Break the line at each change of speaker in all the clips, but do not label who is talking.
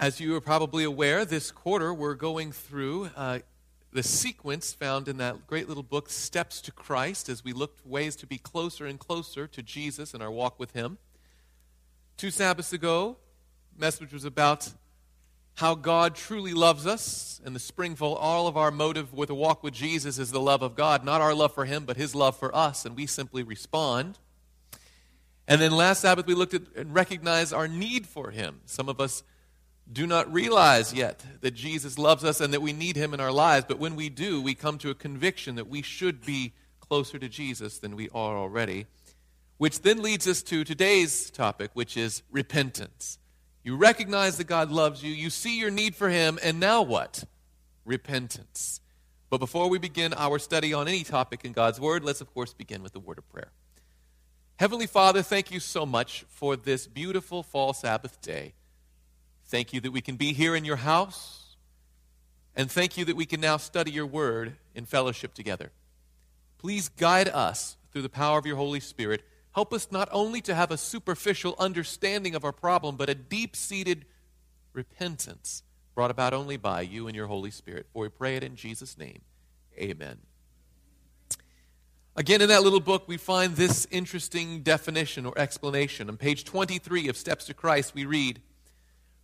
As you are probably aware, this quarter we're going through uh, the sequence found in that great little book, Steps to Christ, as we look ways to be closer and closer to Jesus in our walk with Him. Two Sabbaths ago, message was about how God truly loves us, and the spring for all of our motive with a walk with Jesus is the love of God, not our love for Him, but His love for us, and we simply respond. And then last Sabbath, we looked at and recognized our need for Him. Some of us do not realize yet that Jesus loves us and that we need him in our lives, but when we do, we come to a conviction that we should be closer to Jesus than we are already. Which then leads us to today's topic, which is repentance. You recognize that God loves you, you see your need for him, and now what? Repentance. But before we begin our study on any topic in God's Word, let's of course begin with the word of prayer. Heavenly Father, thank you so much for this beautiful fall Sabbath day. Thank you that we can be here in your house. And thank you that we can now study your word in fellowship together. Please guide us through the power of your Holy Spirit. Help us not only to have a superficial understanding of our problem, but a deep seated repentance brought about only by you and your Holy Spirit. For we pray it in Jesus' name. Amen. Again, in that little book, we find this interesting definition or explanation. On page 23 of Steps to Christ, we read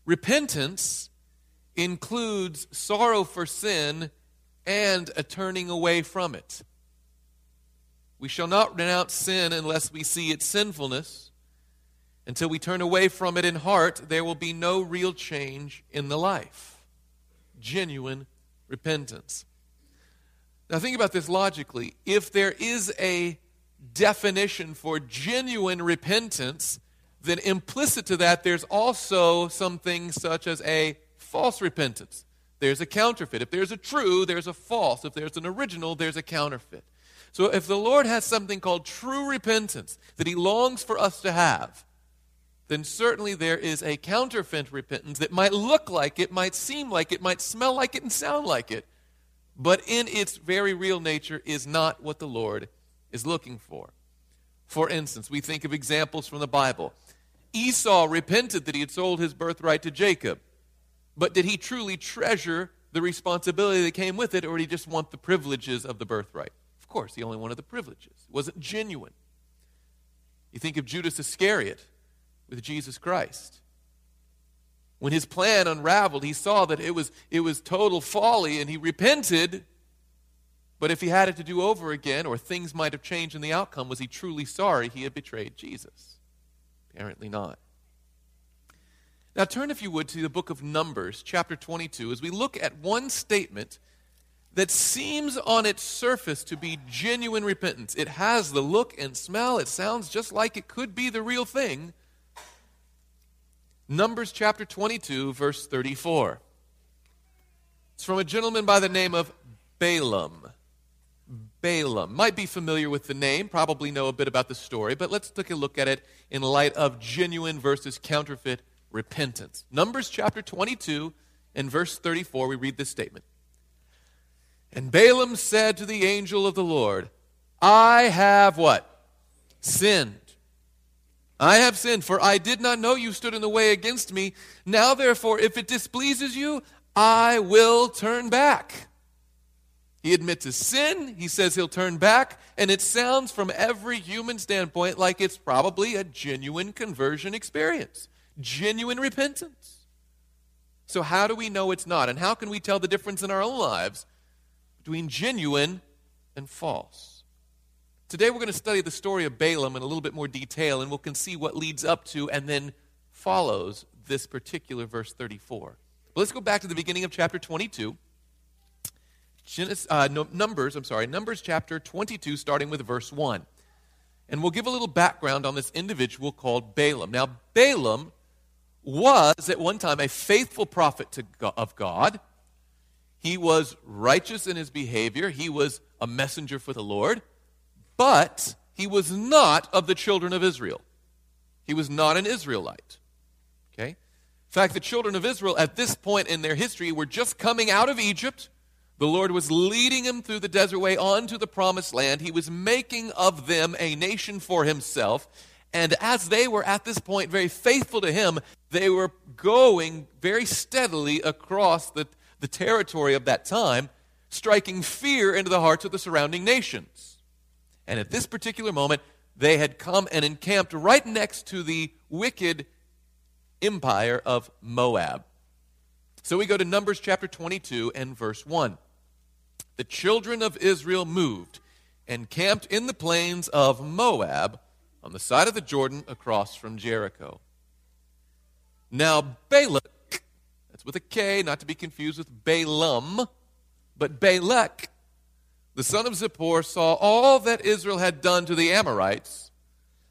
Repentance includes sorrow for sin and a turning away from it. We shall not renounce sin unless we see its sinfulness. Until we turn away from it in heart, there will be no real change in the life. Genuine repentance. Now, think about this logically. If there is a definition for genuine repentance, then implicit to that, there's also something such as a false repentance. There's a counterfeit. If there's a true, there's a false. If there's an original, there's a counterfeit. So if the Lord has something called true repentance that He longs for us to have, then certainly there is a counterfeit repentance that might look like it, might seem like it, might smell like it, and sound like it, but in its very real nature is not what the Lord is looking for. For instance, we think of examples from the Bible. Esau repented that he had sold his birthright to Jacob. But did he truly treasure the responsibility that came with it, or did he just want the privileges of the birthright? Of course, he only wanted the privileges. It wasn't genuine. You think of Judas Iscariot with Jesus Christ. When his plan unraveled, he saw that it was, it was total folly and he repented. But if he had it to do over again, or things might have changed in the outcome, was he truly sorry he had betrayed Jesus? Apparently not. Now, turn, if you would, to the book of Numbers, chapter 22, as we look at one statement that seems on its surface to be genuine repentance. It has the look and smell, it sounds just like it could be the real thing. Numbers chapter 22, verse 34. It's from a gentleman by the name of Balaam. Balaam. Might be familiar with the name, probably know a bit about the story, but let's take a look at it in light of genuine versus counterfeit repentance. Numbers chapter 22 and verse 34, we read this statement. And Balaam said to the angel of the Lord, I have what? Sinned. I have sinned, for I did not know you stood in the way against me. Now, therefore, if it displeases you, I will turn back. He admits his sin. He says he'll turn back. And it sounds from every human standpoint like it's probably a genuine conversion experience, genuine repentance. So, how do we know it's not? And how can we tell the difference in our own lives between genuine and false? Today, we're going to study the story of Balaam in a little bit more detail, and we'll can see what leads up to and then follows this particular verse 34. But let's go back to the beginning of chapter 22. Genesis, uh, no, Numbers, I'm sorry, Numbers chapter 22, starting with verse 1. And we'll give a little background on this individual called Balaam. Now, Balaam was at one time a faithful prophet to, of God. He was righteous in his behavior, he was a messenger for the Lord, but he was not of the children of Israel. He was not an Israelite. Okay? In fact, the children of Israel at this point in their history were just coming out of Egypt the Lord was leading him through the desert way onto the promised land. He was making of them a nation for himself. And as they were at this point very faithful to him, they were going very steadily across the, the territory of that time, striking fear into the hearts of the surrounding nations. And at this particular moment, they had come and encamped right next to the wicked empire of Moab. So we go to Numbers chapter 22 and verse 1. The children of Israel moved and camped in the plains of Moab on the side of the Jordan across from Jericho. Now, Balak, that's with a K, not to be confused with Balaam, but Balak, the son of Zippor, saw all that Israel had done to the Amorites,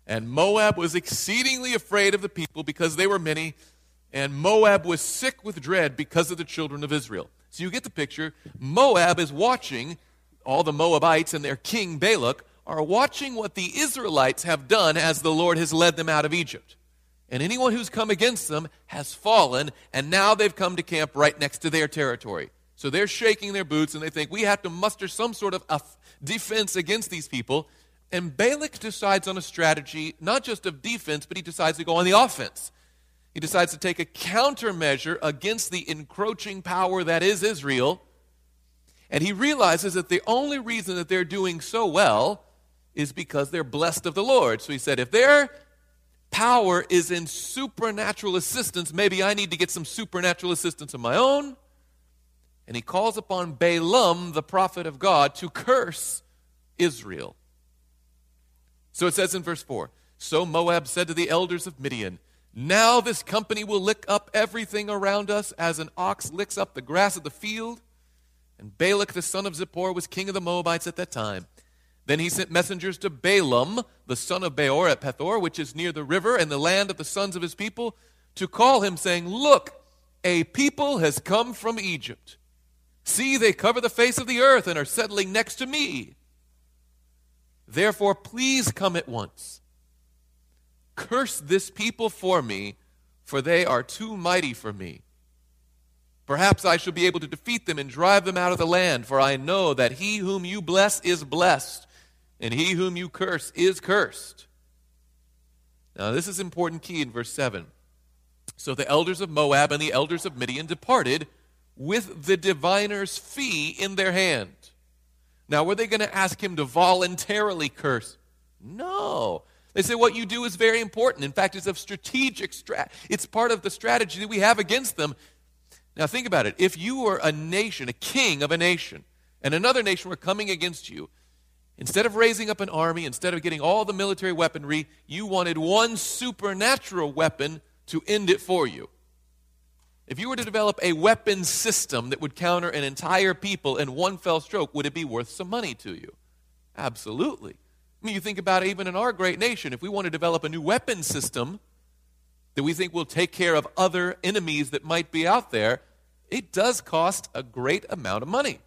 and Moab was exceedingly afraid of the people because they were many, and Moab was sick with dread because of the children of Israel. So you get the picture. Moab is watching, all the Moabites and their king Balak are watching what the Israelites have done as the Lord has led them out of Egypt. And anyone who's come against them has fallen, and now they've come to camp right next to their territory. So they're shaking their boots and they think we have to muster some sort of defense against these people. And Balak decides on a strategy, not just of defense, but he decides to go on the offense. He decides to take a countermeasure against the encroaching power that is Israel. And he realizes that the only reason that they're doing so well is because they're blessed of the Lord. So he said, if their power is in supernatural assistance, maybe I need to get some supernatural assistance of my own and he calls upon Balaam, the prophet of God, to curse Israel. So it says in verse 4 So Moab said to the elders of Midian, Now this company will lick up everything around us as an ox licks up the grass of the field. And Balak the son of Zippor was king of the Moabites at that time. Then he sent messengers to Balaam, the son of Beor at Pethor, which is near the river and the land of the sons of his people, to call him, saying, Look, a people has come from Egypt See, they cover the face of the earth and are settling next to me. Therefore, please come at once. Curse this people for me, for they are too mighty for me. Perhaps I shall be able to defeat them and drive them out of the land, for I know that he whom you bless is blessed, and he whom you curse is cursed. Now, this is important key in verse 7. So the elders of Moab and the elders of Midian departed with the diviner's fee in their hand. Now, were they going to ask him to voluntarily curse? No. They say what you do is very important. In fact, it's a strategic strat. It's part of the strategy that we have against them. Now, think about it. If you were a nation, a king of a nation, and another nation were coming against you, instead of raising up an army, instead of getting all the military weaponry, you wanted one supernatural weapon to end it for you. If you were to develop a weapon system that would counter an entire people in one fell stroke, would it be worth some money to you? Absolutely. You think about even in our great nation, if we want to develop a new weapon system that we think will take care of other enemies that might be out there, it does cost a great amount of money.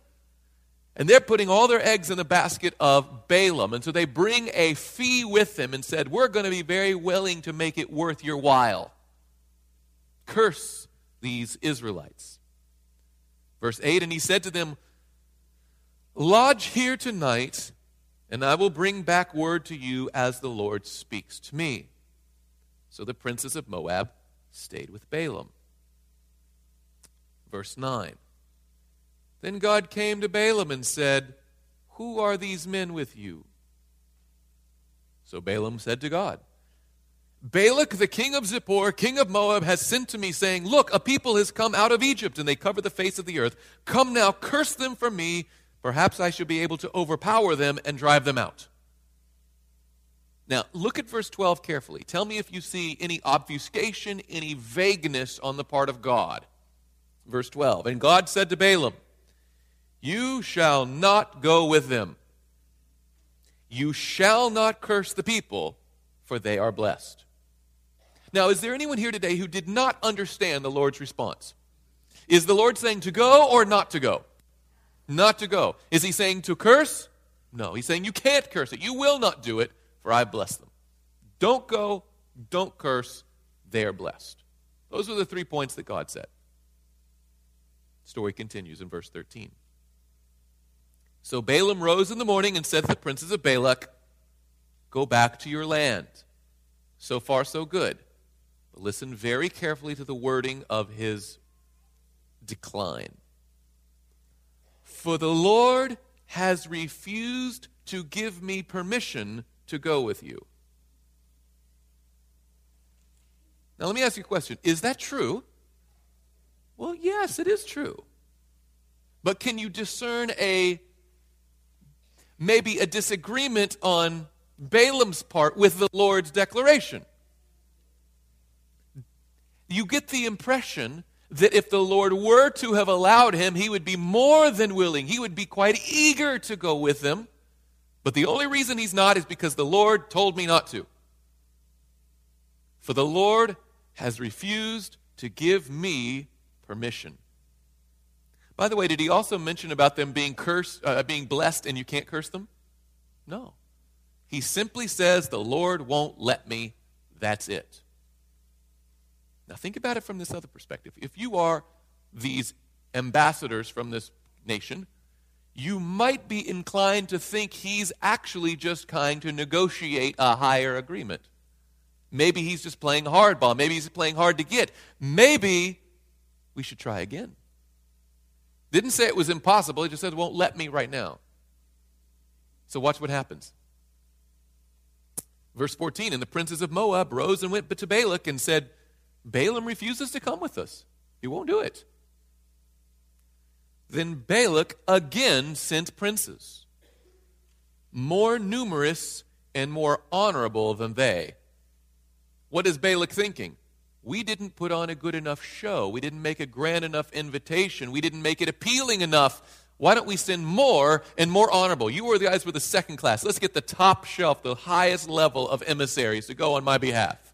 And they're putting all their eggs in the basket of Balaam. And so they bring a fee with them and said, We're going to be very willing to make it worth your while. Curse these Israelites. Verse 8 And he said to them, Lodge here tonight, and I will bring back word to you as the Lord speaks to me. So the princes of Moab stayed with Balaam. Verse 9 Then God came to Balaam and said, Who are these men with you? So Balaam said to God, Balak, the king of Zippor, king of Moab, has sent to me, saying, Look, a people has come out of Egypt, and they cover the face of the earth. Come now, curse them for me. Perhaps I should be able to overpower them and drive them out. Now, look at verse 12 carefully. Tell me if you see any obfuscation, any vagueness on the part of God. Verse 12 And God said to Balaam, You shall not go with them. You shall not curse the people, for they are blessed. Now, is there anyone here today who did not understand the Lord's response? Is the Lord saying to go or not to go? Not to go. Is he saying to curse? No. He's saying you can't curse it. You will not do it, for I bless them. Don't go, don't curse, they are blessed. Those are the three points that God said. Story continues in verse 13. So Balaam rose in the morning and said to the princes of Balak, Go back to your land. So far, so good. But listen very carefully to the wording of his decline. For the Lord has refused to give me permission to go with you. Now, let me ask you a question. Is that true? Well, yes, it is true. But can you discern a maybe a disagreement on Balaam's part with the Lord's declaration? You get the impression that if the Lord were to have allowed him, he would be more than willing. He would be quite eager to go with them. But the only reason he's not is because the Lord told me not to. For the Lord has refused to give me permission. By the way, did he also mention about them being cursed, uh, being blessed, and you can't curse them? No. He simply says, The Lord won't let me. That's it. Now, think about it from this other perspective. If you are these ambassadors from this nation, you might be inclined to think he's actually just trying to negotiate a higher agreement. Maybe he's just playing hardball. Maybe he's playing hard to get. Maybe we should try again. Didn't say it was impossible, he just said, won't let me right now. So watch what happens. Verse 14 And the princes of Moab rose and went to Balak and said, Balaam refuses to come with us. He won't do it. Then Balak again sent princes, more numerous and more honorable than they. What is Balak thinking? We didn't put on a good enough show. We didn't make a grand enough invitation. We didn't make it appealing enough. Why don't we send more and more honorable? You were the guys with the second class. Let's get the top shelf, the highest level of emissaries to go on my behalf.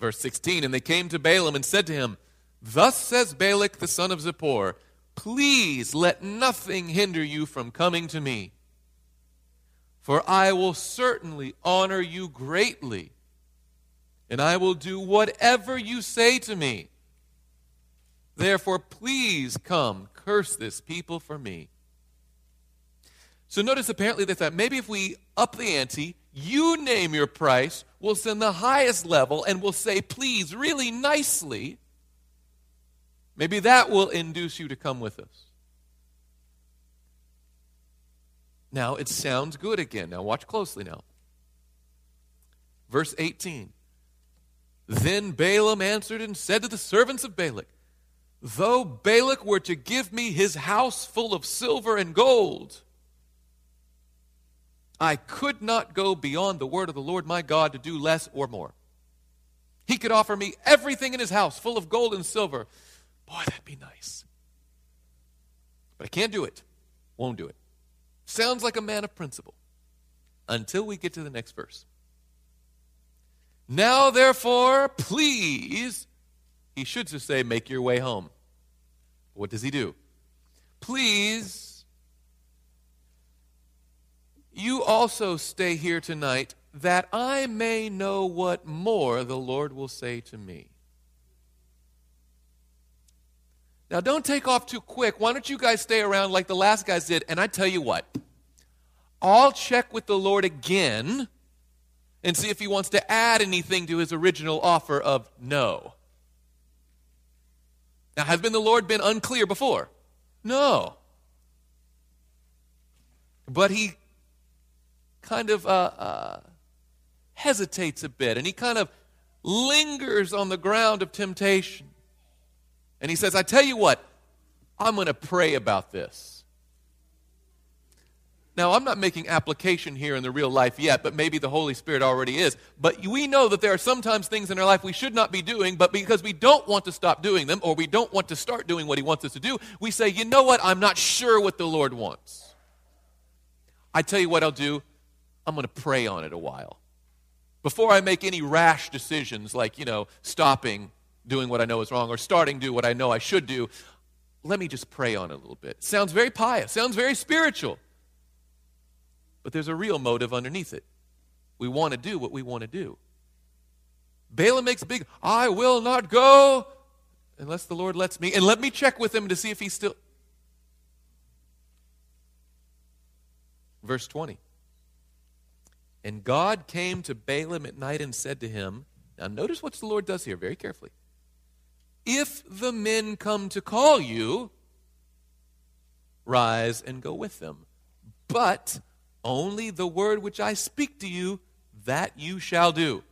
Verse 16 And they came to Balaam and said to him, Thus says Balak the son of Zippor, Please let nothing hinder you from coming to me. For I will certainly honor you greatly, and I will do whatever you say to me. Therefore, please come, curse this people for me. So notice apparently they thought maybe if we up the ante, you name your price, we'll send the highest level, and we'll say, please, really nicely. Maybe that will induce you to come with us. Now, it sounds good again. Now, watch closely now. Verse 18. Then Balaam answered and said to the servants of Balak, Though Balak were to give me his house full of silver and gold, I could not go beyond the word of the Lord my God to do less or more. He could offer me everything in his house full of gold and silver. Boy, that'd be nice. But I can't do it. Won't do it. Sounds like a man of principle. Until we get to the next verse. Now, therefore, please, he should just say, make your way home. What does he do? Please, you also stay here tonight that I may know what more the Lord will say to me. Now, don't take off too quick. Why don't you guys stay around like the last guys did? And I tell you what, I'll check with the Lord again and see if he wants to add anything to his original offer of no. Now, has been the Lord been unclear before? No. But he kind of uh, uh, hesitates a bit and he kind of lingers on the ground of temptation. And he says, I tell you what, I'm going to pray about this. Now, I'm not making application here in the real life yet, but maybe the Holy Spirit already is. But we know that there are sometimes things in our life we should not be doing, but because we don't want to stop doing them or we don't want to start doing what He wants us to do, we say, you know what? I'm not sure what the Lord wants. I tell you what I'll do. I'm going to pray on it a while. Before I make any rash decisions like, you know, stopping doing what I know is wrong or starting to do what I know I should do, let me just pray on it a little bit. Sounds very pious, sounds very spiritual. But there's a real motive underneath it. We want to do what we want to do. Balaam makes big, I will not go unless the Lord lets me. And let me check with him to see if he's still. Verse 20. And God came to Balaam at night and said to him, Now notice what the Lord does here very carefully. If the men come to call you, rise and go with them. But only the word which I speak to you, that you shall do.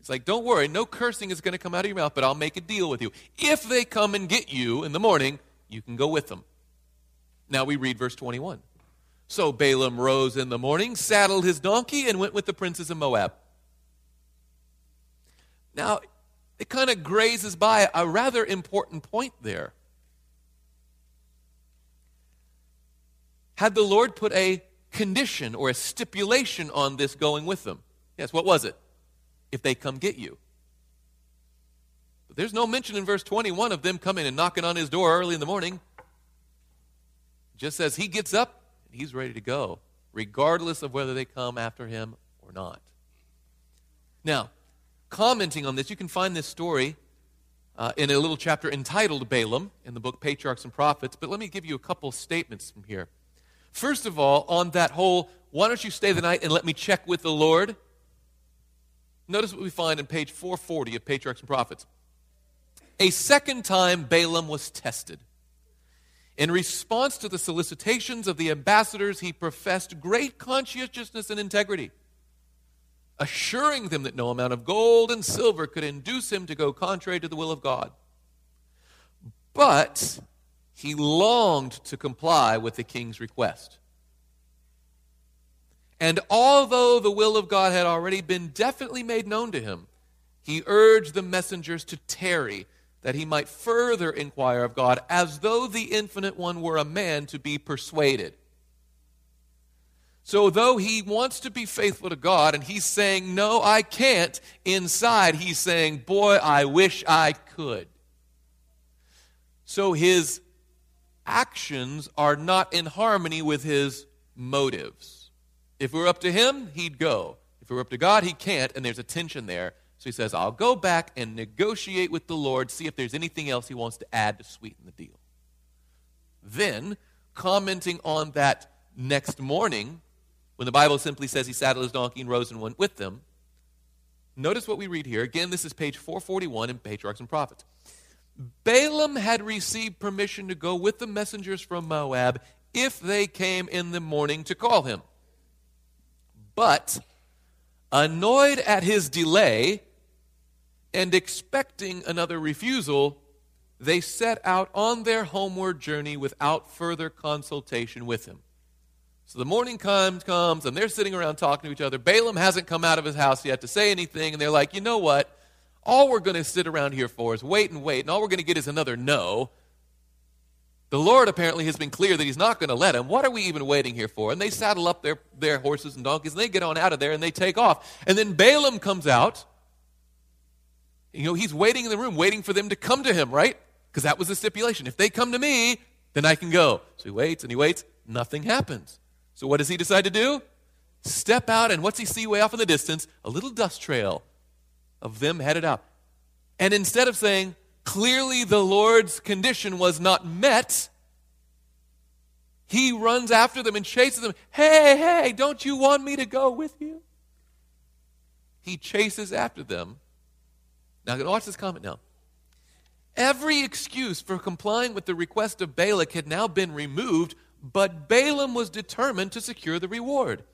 It's like, don't worry, no cursing is going to come out of your mouth, but I'll make a deal with you. If they come and get you in the morning, you can go with them. Now we read verse 21. So Balaam rose in the morning, saddled his donkey, and went with the princes of Moab. Now, it kind of grazes by a rather important point there. Had the Lord put a condition or a stipulation on this going with them? Yes, what was it? If they come get you. But there's no mention in verse 21 of them coming and knocking on his door early in the morning. Just says he gets up and he's ready to go, regardless of whether they come after him or not. Now, commenting on this, you can find this story uh, in a little chapter entitled Balaam in the book Patriarchs and Prophets, but let me give you a couple statements from here. First of all, on that whole, why don't you stay the night and let me check with the Lord? Notice what we find in page 440 of Patriarchs and Prophets. A second time, Balaam was tested. In response to the solicitations of the ambassadors, he professed great conscientiousness and integrity, assuring them that no amount of gold and silver could induce him to go contrary to the will of God. But he longed to comply with the king's request. And although the will of God had already been definitely made known to him, he urged the messengers to tarry that he might further inquire of God, as though the infinite one were a man to be persuaded. So, though he wants to be faithful to God and he's saying, No, I can't, inside he's saying, Boy, I wish I could. So, his actions are not in harmony with his motives. If it were up to him, he'd go. If it were up to God, he can't, and there's a tension there. He says, I'll go back and negotiate with the Lord, see if there's anything else he wants to add to sweeten the deal. Then, commenting on that next morning, when the Bible simply says he saddled his donkey and rose and went with them, notice what we read here. Again, this is page 441 in Patriarchs and Prophets. Balaam had received permission to go with the messengers from Moab if they came in the morning to call him. But, annoyed at his delay and expecting another refusal, they set out on their homeward journey without further consultation with him. So the morning comes, comes, and they're sitting around talking to each other. Balaam hasn't come out of his house yet to say anything, and they're like, you know what? all we're going to sit around here for is wait and wait, and all we're going to get is another no. The Lord apparently has been clear that He's not going to let him. What are we even waiting here for? And they saddle up their, their horses and donkeys, and they get on out of there, and they take off. And then Balaam comes out. You know, he's waiting in the room, waiting for them to come to him, right? Because that was the stipulation. If they come to me, then I can go. So he waits and he waits. Nothing happens. So what does he decide to do? Step out, and what's he see way off in the distance? A little dust trail of them headed out. And instead of saying, clearly the Lord's condition was not met, he runs after them and chases them. Hey, hey, don't you want me to go with you? He chases after them. Now, watch this comment now. Every excuse for complying with the request of Balak had now been removed, but Balaam was determined to secure the reward.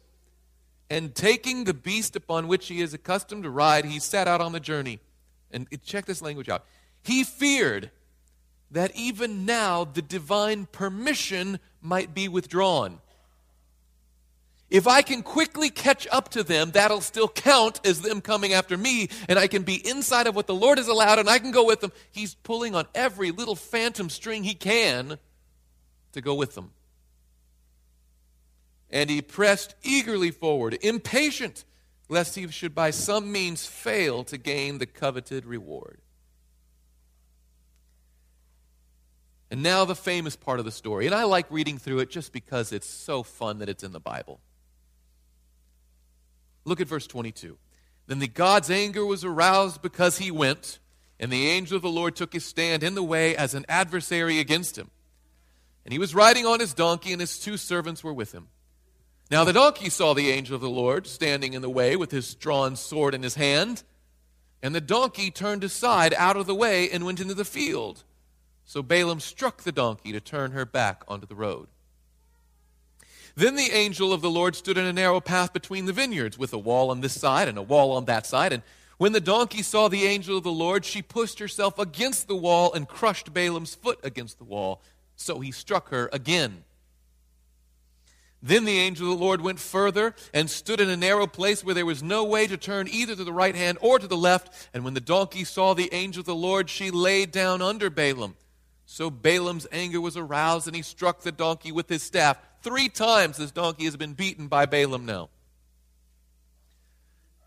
And taking the beast upon which he is accustomed to ride, he set out on the journey. And check this language out. He feared that even now the divine permission might be withdrawn. If I can quickly catch up to them, that'll still count as them coming after me, and I can be inside of what the Lord has allowed, and I can go with them. He's pulling on every little phantom string he can to go with them and he pressed eagerly forward, impatient lest he should by some means fail to gain the coveted reward. And now the famous part of the story. And I like reading through it just because it's so fun that it's in the Bible. Look at verse 22. Then the God's anger was aroused because he went, and the angel of the Lord took his stand in the way as an adversary against him. And he was riding on his donkey, and his two servants were with him. Now the donkey saw the angel of the Lord standing in the way with his drawn sword in his hand. And the donkey turned aside out of the way and went into the field. So Balaam struck the donkey to turn her back onto the road. Then the angel of the Lord stood in a narrow path between the vineyards, with a wall on this side and a wall on that side. And when the donkey saw the angel of the Lord, she pushed herself against the wall and crushed Balaam's foot against the wall. So he struck her again. Then the angel of the Lord went further and stood in a narrow place where there was no way to turn either to the right hand or to the left. And when the donkey saw the angel of the Lord, she lay down under Balaam. So Balaam's anger was aroused, and he struck the donkey with his staff. Three times this donkey has been beaten by Balaam now.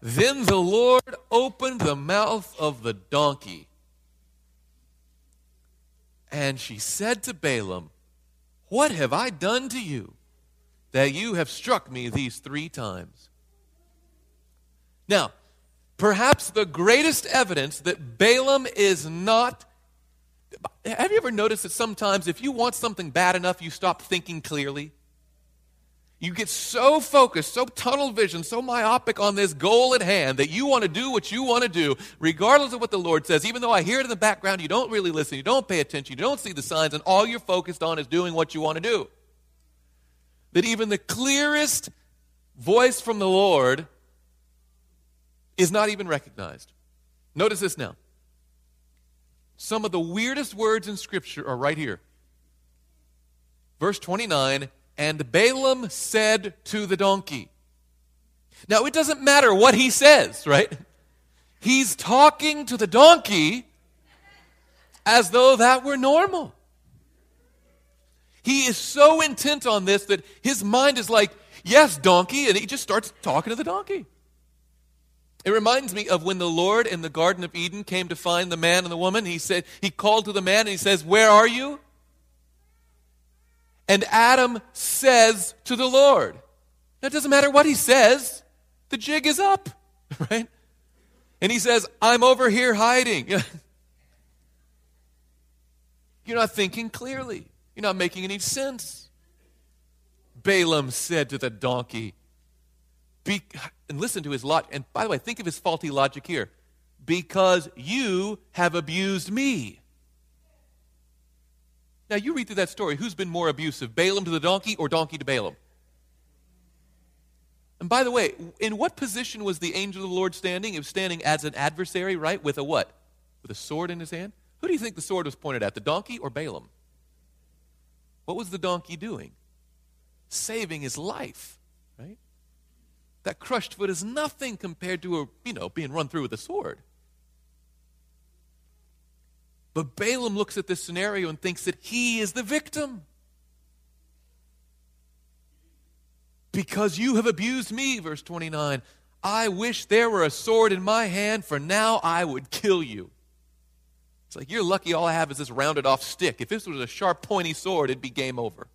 Then the Lord opened the mouth of the donkey. And she said to Balaam, What have I done to you? that you have struck me these three times. Now, perhaps the greatest evidence that Balaam is not. Have you ever noticed that sometimes if you want something bad enough, you stop thinking clearly? You get so focused, so tunnel vision, so myopic on this goal at hand that you want to do what you want to do, regardless of what the Lord says. Even though I hear it in the background, you don't really listen, you don't pay attention, you don't see the signs, and all you're focused on is doing what you want to do that even the clearest voice from the Lord is not even recognized. Notice this now. Some of the weirdest words in Scripture are right here. Verse 29 And Balaam said to the donkey. Now, it doesn't matter what he says, right? He's talking to the donkey as though that were normal. He is so intent on this that his mind is like, yes, donkey, and he just starts talking to the donkey. It reminds me of when the Lord in the Garden of Eden came to find the man and the woman. He said, He called to the man and he says, Where are you? And Adam says to the Lord, Now it doesn't matter what he says, the jig is up, right? And he says, I'm over here hiding. You're not thinking clearly. You're not making any sense. Balaam said to the donkey, Be, and listen to his logic. And by the way, think of his faulty logic here. Because you have abused me. Now, you read through that story. Who's been more abusive, Balaam to the donkey or donkey to Balaam? And by the way, in what position was the angel of the Lord standing? He was standing as an adversary, right? With a what? With a sword in his hand? Who do you think the sword was pointed at, the donkey or Balaam? What was the donkey doing? Saving his life, right? That crushed foot is nothing compared to a, you know, being run through with a sword. But Balaam looks at this scenario and thinks that he is the victim. Because you have abused me, verse 29. I wish there were a sword in my hand, for now I would kill you. It's like, you're lucky all I have is this rounded off stick. If this was a sharp, pointy sword, it'd be game over.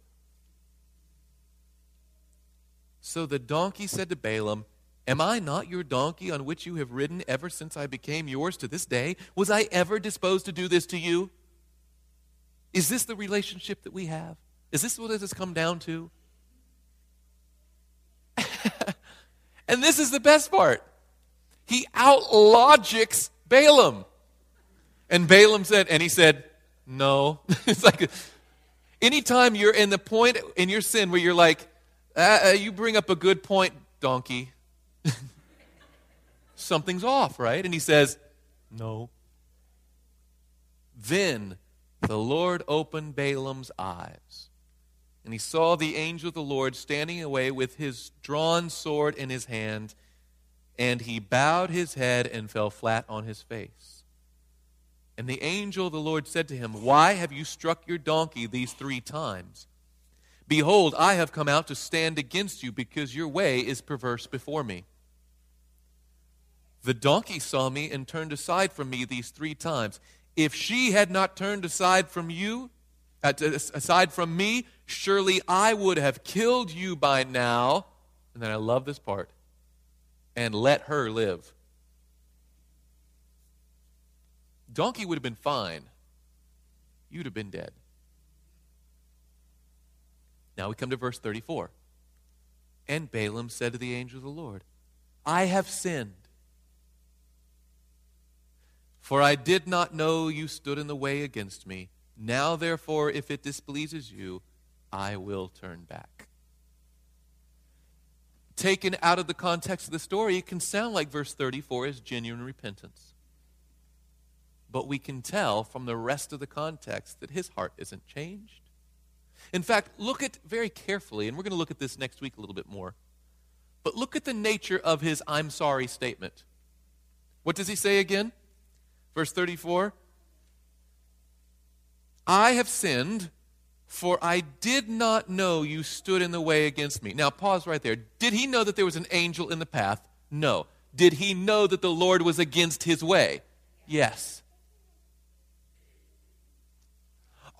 So the donkey said to Balaam, Am I not your donkey on which you have ridden ever since I became yours to this day? Was I ever disposed to do this to you? Is this the relationship that we have? Is this what it has come down to? and this is the best part. He outlogics Balaam. And Balaam said, and he said, no. it's like anytime you're in the point in your sin where you're like, uh, uh, you bring up a good point, donkey. Something's off, right? And he says, no. Then the Lord opened Balaam's eyes, and he saw the angel of the Lord standing away with his drawn sword in his hand, and he bowed his head and fell flat on his face. And the angel of the Lord said to him, Why have you struck your donkey these three times? Behold, I have come out to stand against you because your way is perverse before me. The donkey saw me and turned aside from me these three times. If she had not turned aside from you, aside from me, surely I would have killed you by now. And then I love this part and let her live. Donkey would have been fine. You'd have been dead. Now we come to verse 34. And Balaam said to the angel of the Lord, I have sinned. For I did not know you stood in the way against me. Now, therefore, if it displeases you, I will turn back. Taken out of the context of the story, it can sound like verse 34 is genuine repentance. But we can tell from the rest of the context that his heart isn't changed. In fact, look at very carefully, and we're going to look at this next week a little bit more. But look at the nature of his I'm sorry statement. What does he say again? Verse 34 I have sinned, for I did not know you stood in the way against me. Now, pause right there. Did he know that there was an angel in the path? No. Did he know that the Lord was against his way? Yes.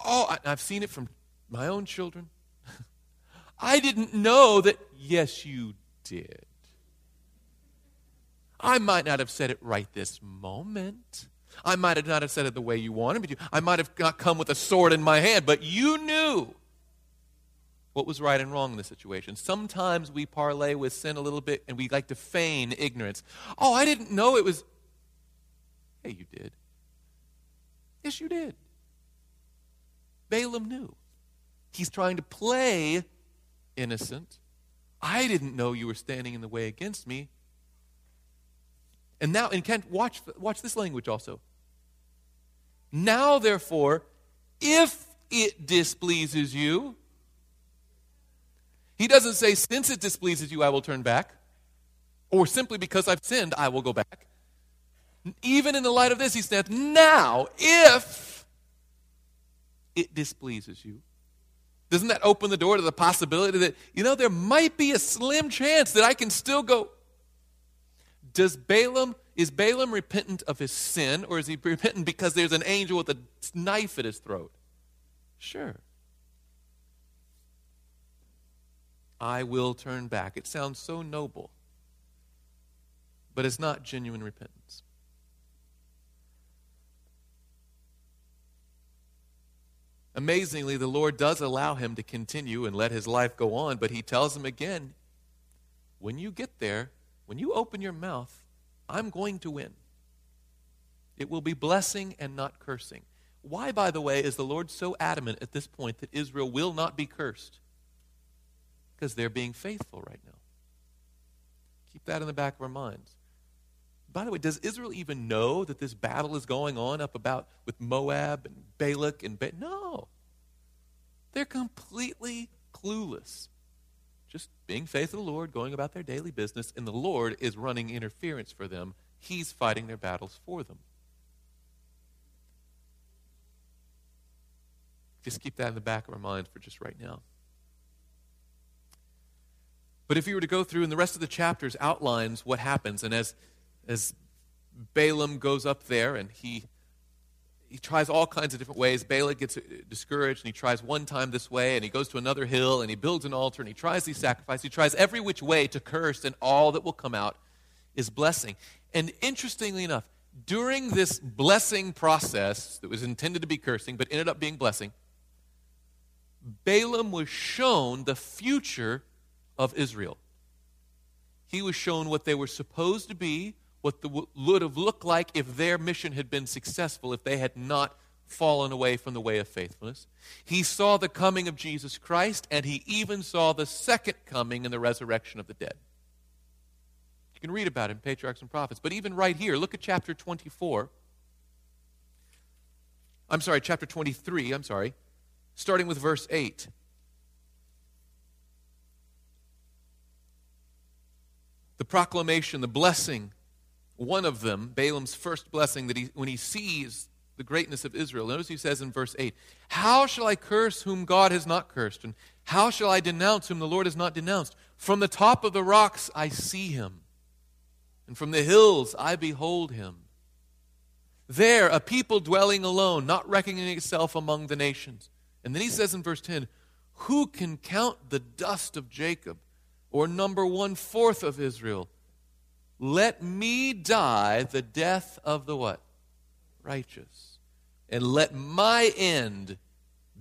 Oh, I've seen it from my own children. I didn't know that. Yes, you did. I might not have said it right this moment. I might have not have said it the way you wanted me to. I might have not come with a sword in my hand, but you knew what was right and wrong in the situation. Sometimes we parlay with sin a little bit and we like to feign ignorance. Oh, I didn't know it was. Hey, you did. Yes, you did. Balaam knew. He's trying to play innocent. I didn't know you were standing in the way against me. And now, and Kent, watch, watch this language also. Now, therefore, if it displeases you, he doesn't say, since it displeases you, I will turn back, or simply because I've sinned, I will go back. Even in the light of this, he says, now, if it displeases you, doesn't that open the door to the possibility that, you know, there might be a slim chance that I can still go? Does Balaam, is Balaam repentant of his sin, or is he repentant because there's an angel with a knife at his throat? Sure. I will turn back. It sounds so noble, but it's not genuine repentance. Amazingly, the Lord does allow him to continue and let his life go on, but he tells him again when you get there, when you open your mouth, I'm going to win. It will be blessing and not cursing. Why, by the way, is the Lord so adamant at this point that Israel will not be cursed? Because they're being faithful right now. Keep that in the back of our minds. By the way, does Israel even know that this battle is going on up about with Moab and Balak and ba- no. They're completely clueless. Just being faithful to the Lord, going about their daily business, and the Lord is running interference for them. He's fighting their battles for them. Just keep that in the back of our mind for just right now. But if you were to go through, and the rest of the chapters outlines what happens, and as as Balaam goes up there and he he tries all kinds of different ways. Balak gets uh, discouraged and he tries one time this way and he goes to another hill and he builds an altar and he tries these sacrifices. He tries every which way to curse and all that will come out is blessing. And interestingly enough, during this blessing process that was intended to be cursing but ended up being blessing, Balaam was shown the future of Israel. He was shown what they were supposed to be, what the, would have looked like if their mission had been successful, if they had not fallen away from the way of faithfulness. He saw the coming of Jesus Christ, and he even saw the second coming and the resurrection of the dead. You can read about it in Patriarchs and Prophets. But even right here, look at chapter 24. I'm sorry, chapter 23, I'm sorry, starting with verse 8. The proclamation, the blessing one of them, Balaam's first blessing, that he, when he sees the greatness of Israel, notice he says in verse 8, How shall I curse whom God has not cursed? And how shall I denounce whom the Lord has not denounced? From the top of the rocks I see him, and from the hills I behold him. There, a people dwelling alone, not reckoning itself among the nations. And then he says in verse 10, Who can count the dust of Jacob, or number one fourth of Israel? Let me die the death of the what? Righteous. And let my end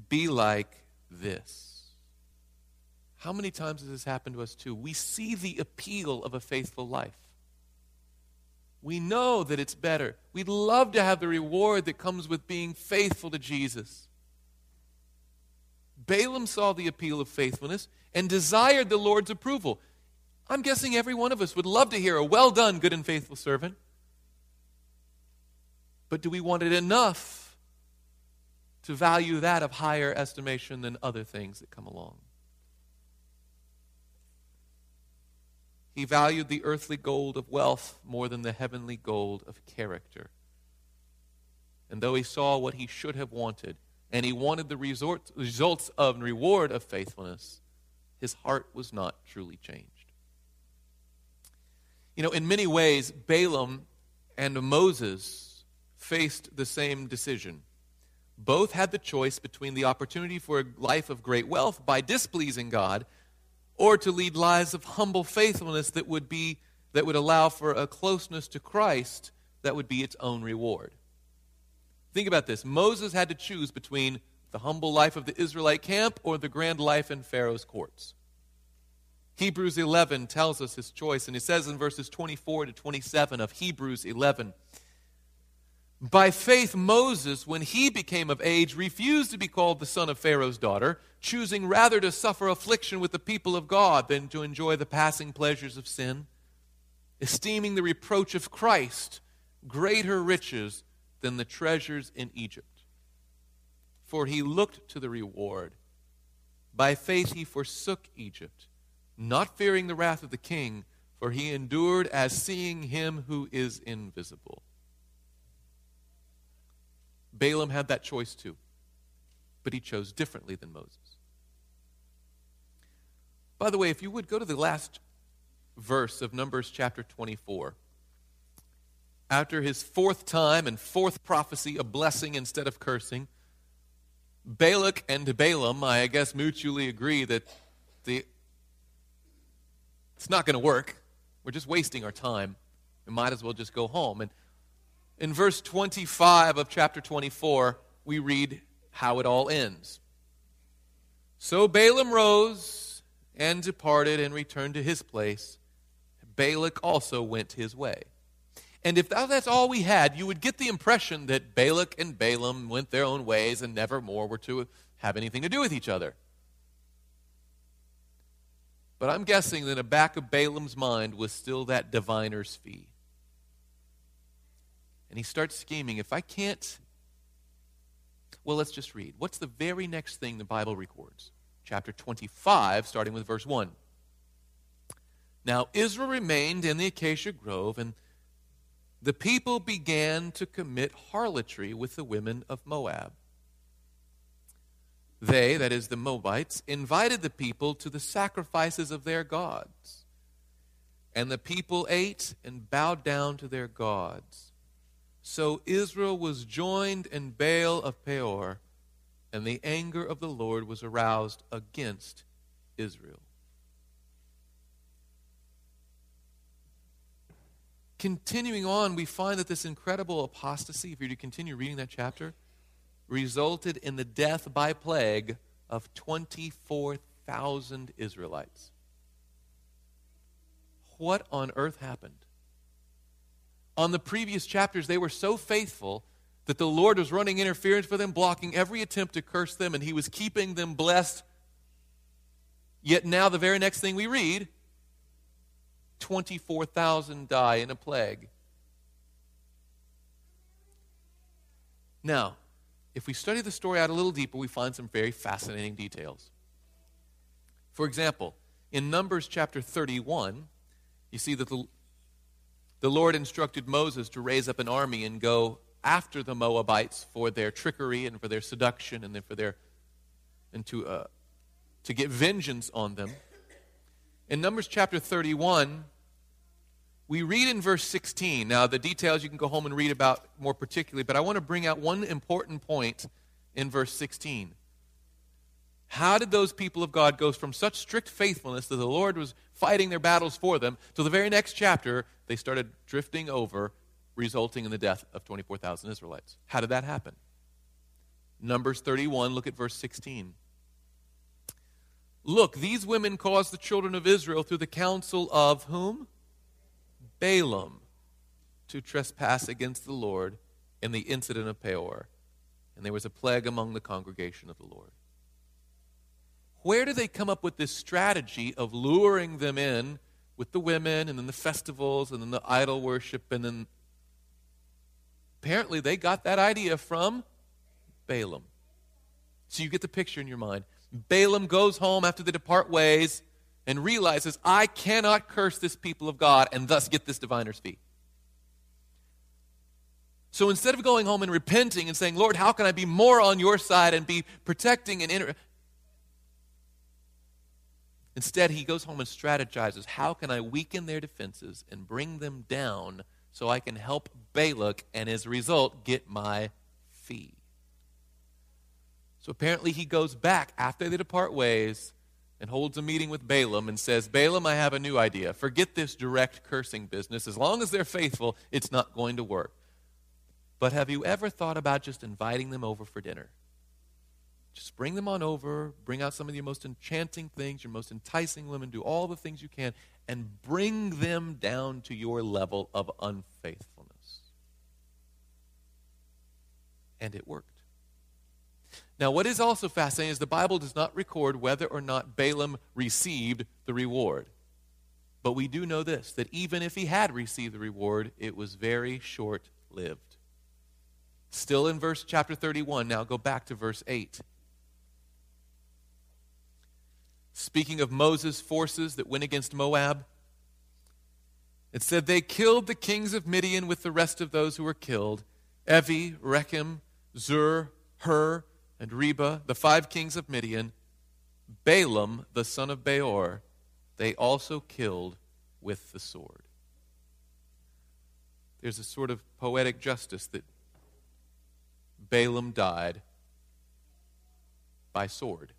be like this. How many times has this happened to us too? We see the appeal of a faithful life. We know that it's better. We'd love to have the reward that comes with being faithful to Jesus. Balaam saw the appeal of faithfulness and desired the Lord's approval. I'm guessing every one of us would love to hear a well done, good and faithful servant. But do we want it enough to value that of higher estimation than other things that come along? He valued the earthly gold of wealth more than the heavenly gold of character. And though he saw what he should have wanted, and he wanted the resort, results of reward of faithfulness, his heart was not truly changed. You know, in many ways, Balaam and Moses faced the same decision. Both had the choice between the opportunity for a life of great wealth by displeasing God or to lead lives of humble faithfulness that would be that would allow for a closeness to Christ that would be its own reward. Think about this. Moses had to choose between the humble life of the Israelite camp or the grand life in Pharaoh's courts. Hebrews 11 tells us his choice, and he says in verses 24 to 27 of Hebrews 11 By faith, Moses, when he became of age, refused to be called the son of Pharaoh's daughter, choosing rather to suffer affliction with the people of God than to enjoy the passing pleasures of sin, esteeming the reproach of Christ greater riches than the treasures in Egypt. For he looked to the reward. By faith he forsook Egypt, not fearing the wrath of the king, for he endured as seeing him who is invisible. Balaam had that choice too, but he chose differently than Moses. By the way, if you would go to the last verse of Numbers chapter 24 after his fourth time and fourth prophecy of blessing instead of cursing, Balak and Balaam, I guess, mutually agree that the, it's not going to work. We're just wasting our time. We might as well just go home. And in verse 25 of chapter 24, we read how it all ends. So Balaam rose and departed and returned to his place. Balak also went his way. And if that's all we had, you would get the impression that Balak and Balaam went their own ways and never more were to have anything to do with each other. But I'm guessing that in the back of Balaam's mind was still that diviner's fee. And he starts scheming if I can't, well, let's just read. What's the very next thing the Bible records? Chapter 25, starting with verse 1. Now Israel remained in the acacia grove, and the people began to commit harlotry with the women of Moab. They, that is, the Moabites, invited the people to the sacrifices of their gods. And the people ate and bowed down to their gods. So Israel was joined in Baal of Peor, and the anger of the Lord was aroused against Israel. continuing on, we find that this incredible apostasy, if you're to continue reading that chapter, resulted in the death by plague of 24,000 Israelites. What on earth happened? On the previous chapters, they were so faithful that the Lord was running interference for them, blocking every attempt to curse them, and He was keeping them blessed. Yet now, the very next thing we read 24,000 die in a plague. Now, if we study the story out a little deeper, we find some very fascinating details. For example, in Numbers chapter 31, you see that the, the Lord instructed Moses to raise up an army and go after the Moabites for their trickery and for their seduction and then for their and to uh, to get vengeance on them. In Numbers chapter 31, we read in verse 16. Now, the details you can go home and read about more particularly, but I want to bring out one important point in verse 16. How did those people of God go from such strict faithfulness that the Lord was fighting their battles for them to the very next chapter they started drifting over, resulting in the death of 24,000 Israelites? How did that happen? Numbers 31, look at verse 16. Look, these women caused the children of Israel through the counsel of whom? Balaam to trespass against the Lord in the incident of Peor. And there was a plague among the congregation of the Lord. Where do they come up with this strategy of luring them in with the women and then the festivals and then the idol worship and then apparently they got that idea from Balaam. So you get the picture in your mind. Balaam goes home after they depart ways and realizes, I cannot curse this people of God and thus get this diviner's fee. So instead of going home and repenting and saying, Lord, how can I be more on your side and be protecting and inter-? Instead, he goes home and strategizes how can I weaken their defenses and bring them down so I can help Balak and as a result get my fee. So apparently, he goes back after they depart ways and holds a meeting with Balaam and says, Balaam, I have a new idea. Forget this direct cursing business. As long as they're faithful, it's not going to work. But have you ever thought about just inviting them over for dinner? Just bring them on over, bring out some of your most enchanting things, your most enticing women, do all the things you can, and bring them down to your level of unfaithfulness. And it worked. Now, what is also fascinating is the Bible does not record whether or not Balaam received the reward. But we do know this that even if he had received the reward, it was very short lived. Still in verse chapter 31, now go back to verse 8. Speaking of Moses' forces that went against Moab, it said, They killed the kings of Midian with the rest of those who were killed Evi, Rekem, Zur, Hur, and Reba, the five kings of Midian, Balaam, the son of Beor, they also killed with the sword. There's a sort of poetic justice that Balaam died by sword.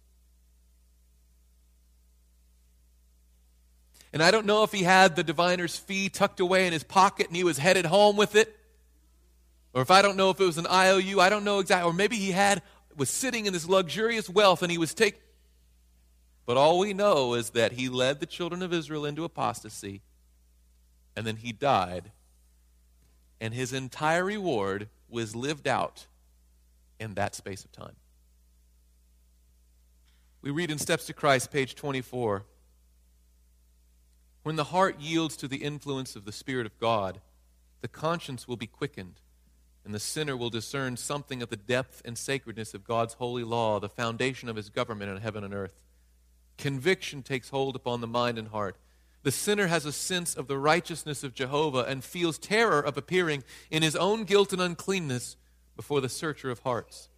And I don't know if he had the diviner's fee tucked away in his pocket and he was headed home with it. Or if I don't know if it was an IOU, I don't know exactly. Or maybe he had was sitting in this luxurious wealth and he was taking. But all we know is that he led the children of Israel into apostasy and then he died. And his entire reward was lived out in that space of time. We read in Steps to Christ, page 24 When the heart yields to the influence of the Spirit of God, the conscience will be quickened and the sinner will discern something of the depth and sacredness of God's holy law, the foundation of his government in heaven and earth. Conviction takes hold upon the mind and heart. The sinner has a sense of the righteousness of Jehovah and feels terror of appearing in his own guilt and uncleanness before the searcher of hearts.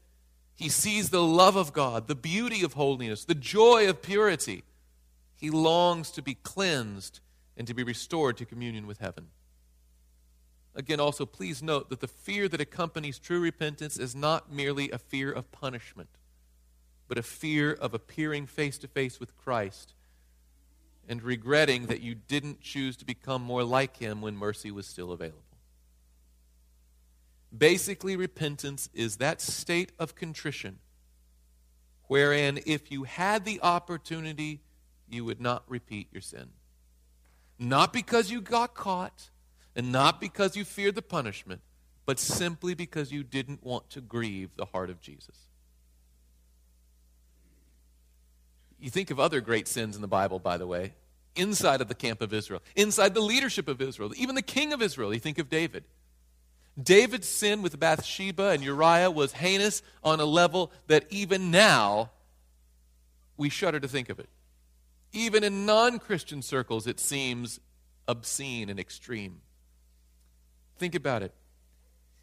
He sees the love of God, the beauty of holiness, the joy of purity. He longs to be cleansed and to be restored to communion with heaven. Again, also, please note that the fear that accompanies true repentance is not merely a fear of punishment, but a fear of appearing face to face with Christ and regretting that you didn't choose to become more like Him when mercy was still available. Basically, repentance is that state of contrition wherein, if you had the opportunity, you would not repeat your sin. Not because you got caught and not because you feared the punishment, but simply because you didn't want to grieve the heart of Jesus. You think of other great sins in the Bible, by the way, inside of the camp of Israel, inside the leadership of Israel, even the king of Israel. You think of David. David's sin with Bathsheba and Uriah was heinous on a level that even now we shudder to think of it. Even in non Christian circles, it seems obscene and extreme. Think about it.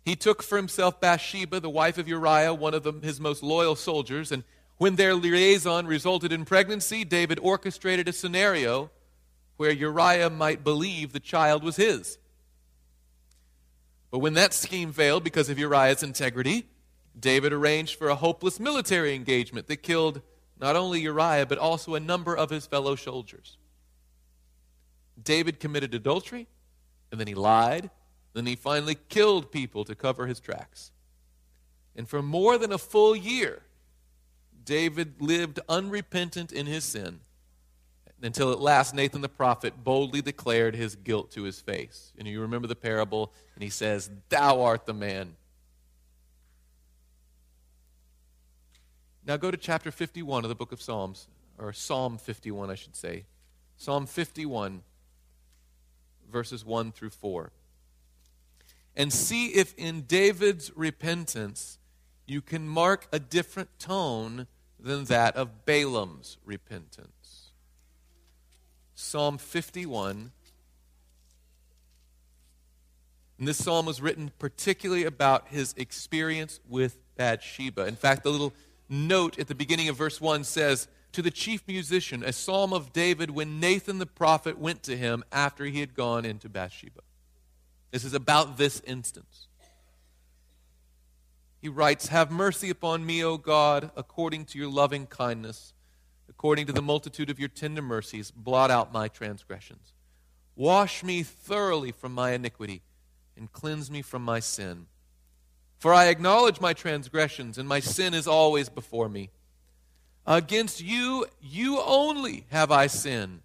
He took for himself Bathsheba, the wife of Uriah, one of the, his most loyal soldiers, and when their liaison resulted in pregnancy, David orchestrated a scenario where Uriah might believe the child was his. But when that scheme failed because of Uriah's integrity, David arranged for a hopeless military engagement that killed not only Uriah, but also a number of his fellow soldiers. David committed adultery, and then he lied, then he finally killed people to cover his tracks. And for more than a full year, David lived unrepentant in his sin until at last Nathan the prophet boldly declared his guilt to his face. And you remember the parable, and he says, Thou art the man. Now go to chapter 51 of the book of Psalms, or Psalm 51, I should say. Psalm 51, verses 1 through 4. And see if in David's repentance you can mark a different tone than that of Balaam's repentance. Psalm 51. And this psalm was written particularly about his experience with Bathsheba. In fact, the little note at the beginning of verse 1 says, To the chief musician, a psalm of David when Nathan the prophet went to him after he had gone into Bathsheba. This is about this instance. He writes, Have mercy upon me, O God, according to your loving kindness. According to the multitude of your tender mercies, blot out my transgressions. Wash me thoroughly from my iniquity and cleanse me from my sin. For I acknowledge my transgressions, and my sin is always before me. Against you, you only have I sinned.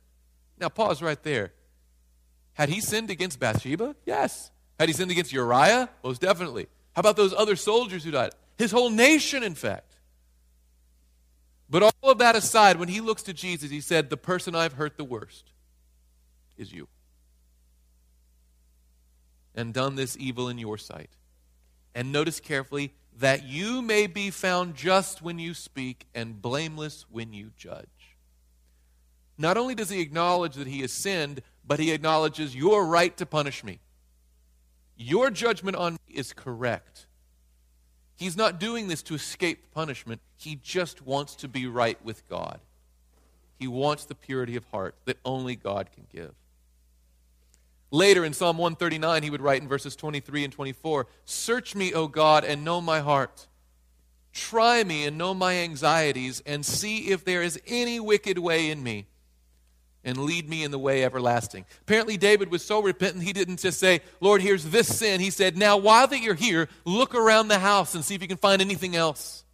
Now, pause right there. Had he sinned against Bathsheba? Yes. Had he sinned against Uriah? Most definitely. How about those other soldiers who died? His whole nation, in fact. But all of that aside, when he looks to Jesus, he said, The person I've hurt the worst is you. And done this evil in your sight. And notice carefully that you may be found just when you speak and blameless when you judge. Not only does he acknowledge that he has sinned, but he acknowledges your right to punish me. Your judgment on me is correct. He's not doing this to escape punishment. He just wants to be right with God. He wants the purity of heart that only God can give. Later in Psalm 139, he would write in verses 23 and 24 Search me, O God, and know my heart. Try me and know my anxieties, and see if there is any wicked way in me, and lead me in the way everlasting. Apparently, David was so repentant, he didn't just say, Lord, here's this sin. He said, Now, while that you're here, look around the house and see if you can find anything else.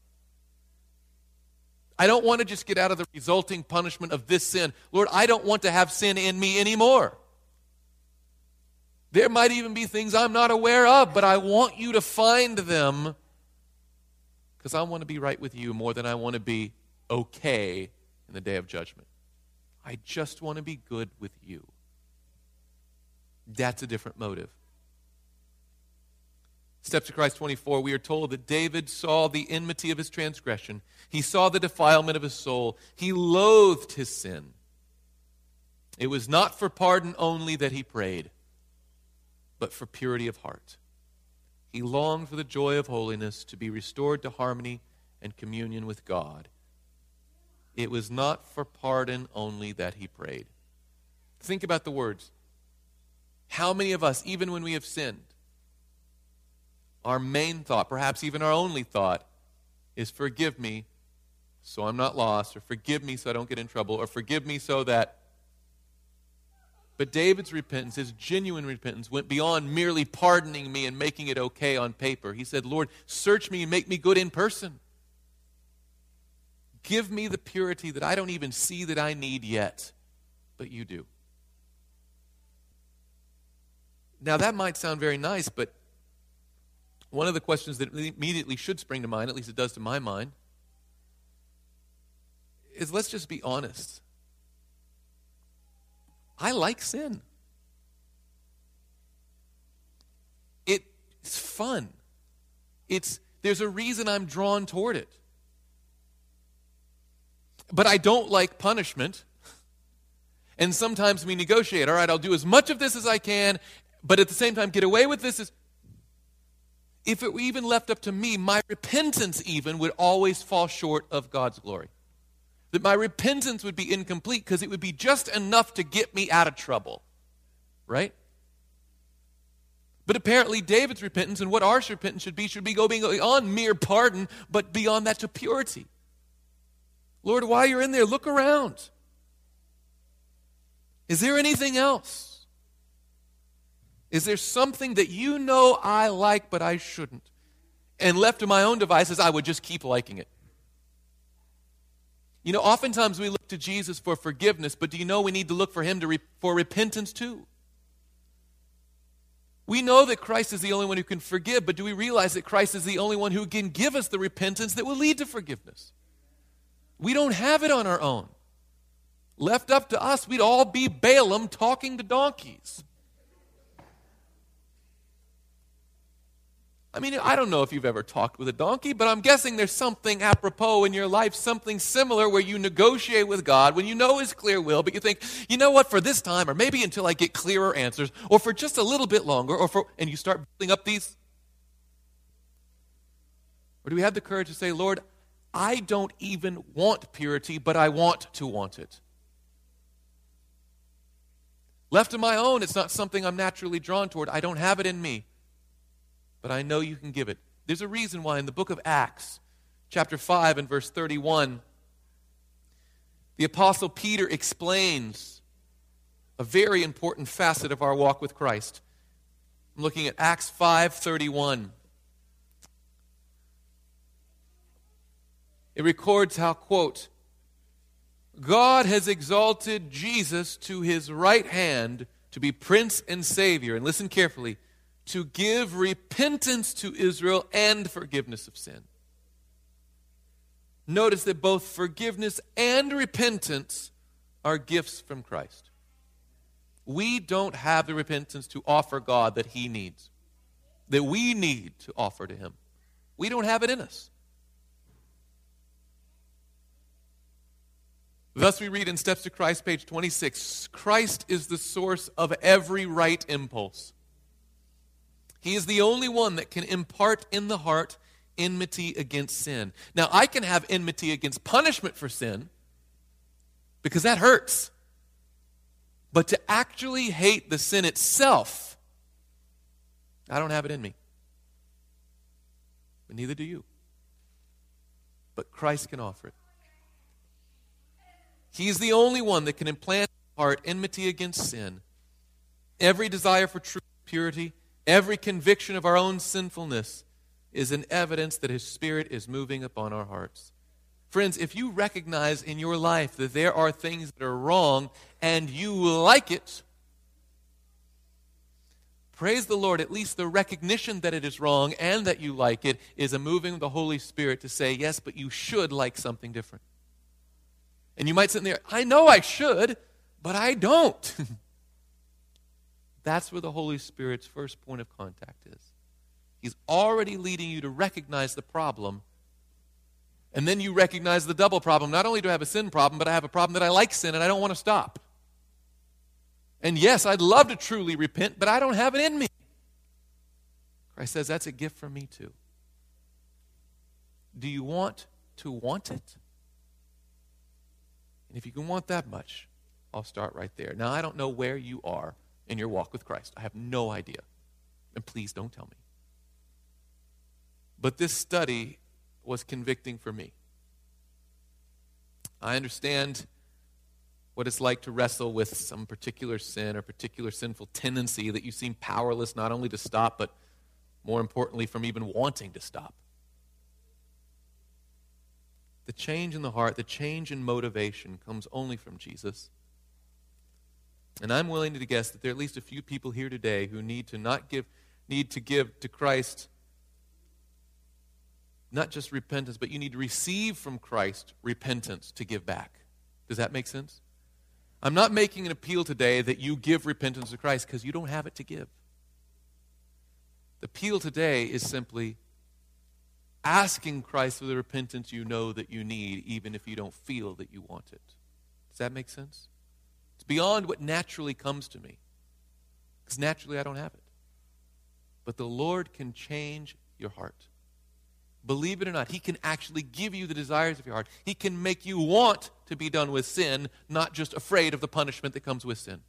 I don't want to just get out of the resulting punishment of this sin. Lord, I don't want to have sin in me anymore. There might even be things I'm not aware of, but I want you to find them because I want to be right with you more than I want to be okay in the day of judgment. I just want to be good with you. That's a different motive. Steps of Christ 24, we are told that David saw the enmity of his transgression. He saw the defilement of his soul. He loathed his sin. It was not for pardon only that he prayed but for purity of heart. He longed for the joy of holiness to be restored to harmony and communion with God. It was not for pardon only that he prayed. Think about the words. How many of us, even when we have sinned, our main thought, perhaps even our only thought, is forgive me so I'm not lost, or forgive me so I don't get in trouble, or forgive me so that but David's repentance, his genuine repentance, went beyond merely pardoning me and making it okay on paper. He said, Lord, search me and make me good in person. Give me the purity that I don't even see that I need yet, but you do. Now, that might sound very nice, but one of the questions that immediately should spring to mind, at least it does to my mind, is let's just be honest. I like sin. It's fun. It's there's a reason I'm drawn toward it. But I don't like punishment. And sometimes we negotiate. All right, I'll do as much of this as I can, but at the same time get away with this as if it were even left up to me, my repentance even would always fall short of God's glory that my repentance would be incomplete because it would be just enough to get me out of trouble. Right? But apparently, David's repentance and what our repentance should be should be going beyond mere pardon, but beyond that to purity. Lord, while you're in there, look around. Is there anything else? Is there something that you know I like, but I shouldn't? And left to my own devices, I would just keep liking it. You know, oftentimes we look to Jesus for forgiveness, but do you know we need to look for him to re- for repentance too? We know that Christ is the only one who can forgive, but do we realize that Christ is the only one who can give us the repentance that will lead to forgiveness? We don't have it on our own. Left up to us, we'd all be Balaam talking to donkeys. I mean, I don't know if you've ever talked with a donkey, but I'm guessing there's something apropos in your life, something similar where you negotiate with God when you know His clear will, but you think, you know what, for this time, or maybe until I get clearer answers, or for just a little bit longer, or for, and you start building up these. Or do we have the courage to say, Lord, I don't even want purity, but I want to want it? Left on my own, it's not something I'm naturally drawn toward. I don't have it in me but I know you can give it. There's a reason why in the book of Acts, chapter 5 and verse 31, the apostle Peter explains a very important facet of our walk with Christ. I'm looking at Acts 5:31. It records how quote God has exalted Jesus to his right hand to be prince and savior and listen carefully to give repentance to Israel and forgiveness of sin. Notice that both forgiveness and repentance are gifts from Christ. We don't have the repentance to offer God that He needs, that we need to offer to Him. We don't have it in us. Thus, we read in Steps to Christ, page 26 Christ is the source of every right impulse. He is the only one that can impart in the heart enmity against sin. Now, I can have enmity against punishment for sin because that hurts. But to actually hate the sin itself, I don't have it in me. But neither do you. But Christ can offer it. He's the only one that can implant in the heart enmity against sin, every desire for truth, purity, Every conviction of our own sinfulness is an evidence that His Spirit is moving upon our hearts. Friends, if you recognize in your life that there are things that are wrong and you like it, praise the Lord, at least the recognition that it is wrong and that you like it is a moving of the Holy Spirit to say, yes, but you should like something different. And you might sit there, I know I should, but I don't. That's where the Holy Spirit's first point of contact is. He's already leading you to recognize the problem. And then you recognize the double problem. Not only do I have a sin problem, but I have a problem that I like sin and I don't want to stop. And yes, I'd love to truly repent, but I don't have it in me. Christ says that's a gift from me too. Do you want to want it? And if you can want that much, I'll start right there. Now, I don't know where you are in your walk with Christ. I have no idea. And please don't tell me. But this study was convicting for me. I understand what it's like to wrestle with some particular sin or particular sinful tendency that you seem powerless not only to stop, but more importantly, from even wanting to stop. The change in the heart, the change in motivation comes only from Jesus. And I'm willing to guess that there are at least a few people here today who need to not give need to give to Christ not just repentance, but you need to receive from Christ repentance to give back. Does that make sense? I'm not making an appeal today that you give repentance to Christ because you don't have it to give. The appeal today is simply asking Christ for the repentance you know that you need, even if you don't feel that you want it. Does that make sense? It's beyond what naturally comes to me. Because naturally I don't have it. But the Lord can change your heart. Believe it or not, He can actually give you the desires of your heart. He can make you want to be done with sin, not just afraid of the punishment that comes with sin.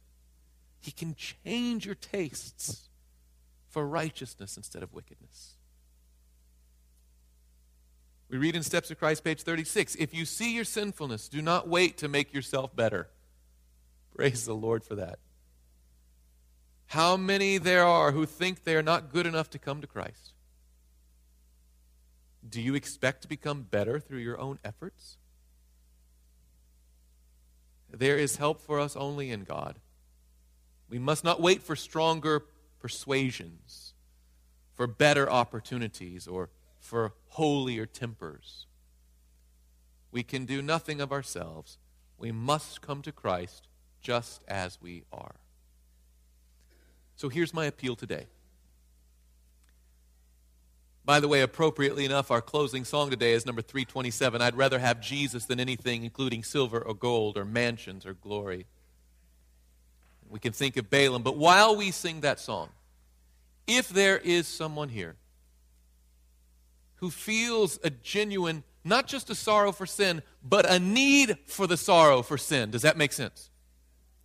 He can change your tastes for righteousness instead of wickedness. We read in Steps of Christ, page 36 If you see your sinfulness, do not wait to make yourself better. Praise the Lord for that. How many there are who think they are not good enough to come to Christ? Do you expect to become better through your own efforts? there is help for us only in God. We must not wait for stronger persuasions, for better opportunities, or for holier tempers. We can do nothing of ourselves. We must come to Christ just as we are. So here's my appeal today. By the way, appropriately enough, our closing song today is number 327. I'd rather have Jesus than anything, including silver or gold or mansions or glory. We can think of Balaam. But while we sing that song, if there is someone here who feels a genuine, not just a sorrow for sin, but a need for the sorrow for sin, does that make sense?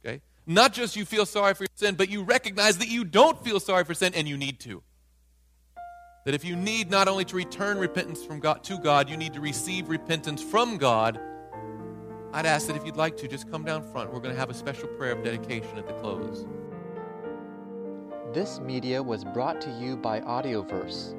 Okay? Not just you feel sorry for your sin, but you recognize that you don't feel sorry for sin and you need to. That if you need not only to return repentance from God to God, you need to receive repentance from God. I'd ask that if you'd like to, just come down front. We're going to have a special prayer of dedication at the close.
This media was brought to you by Audioverse,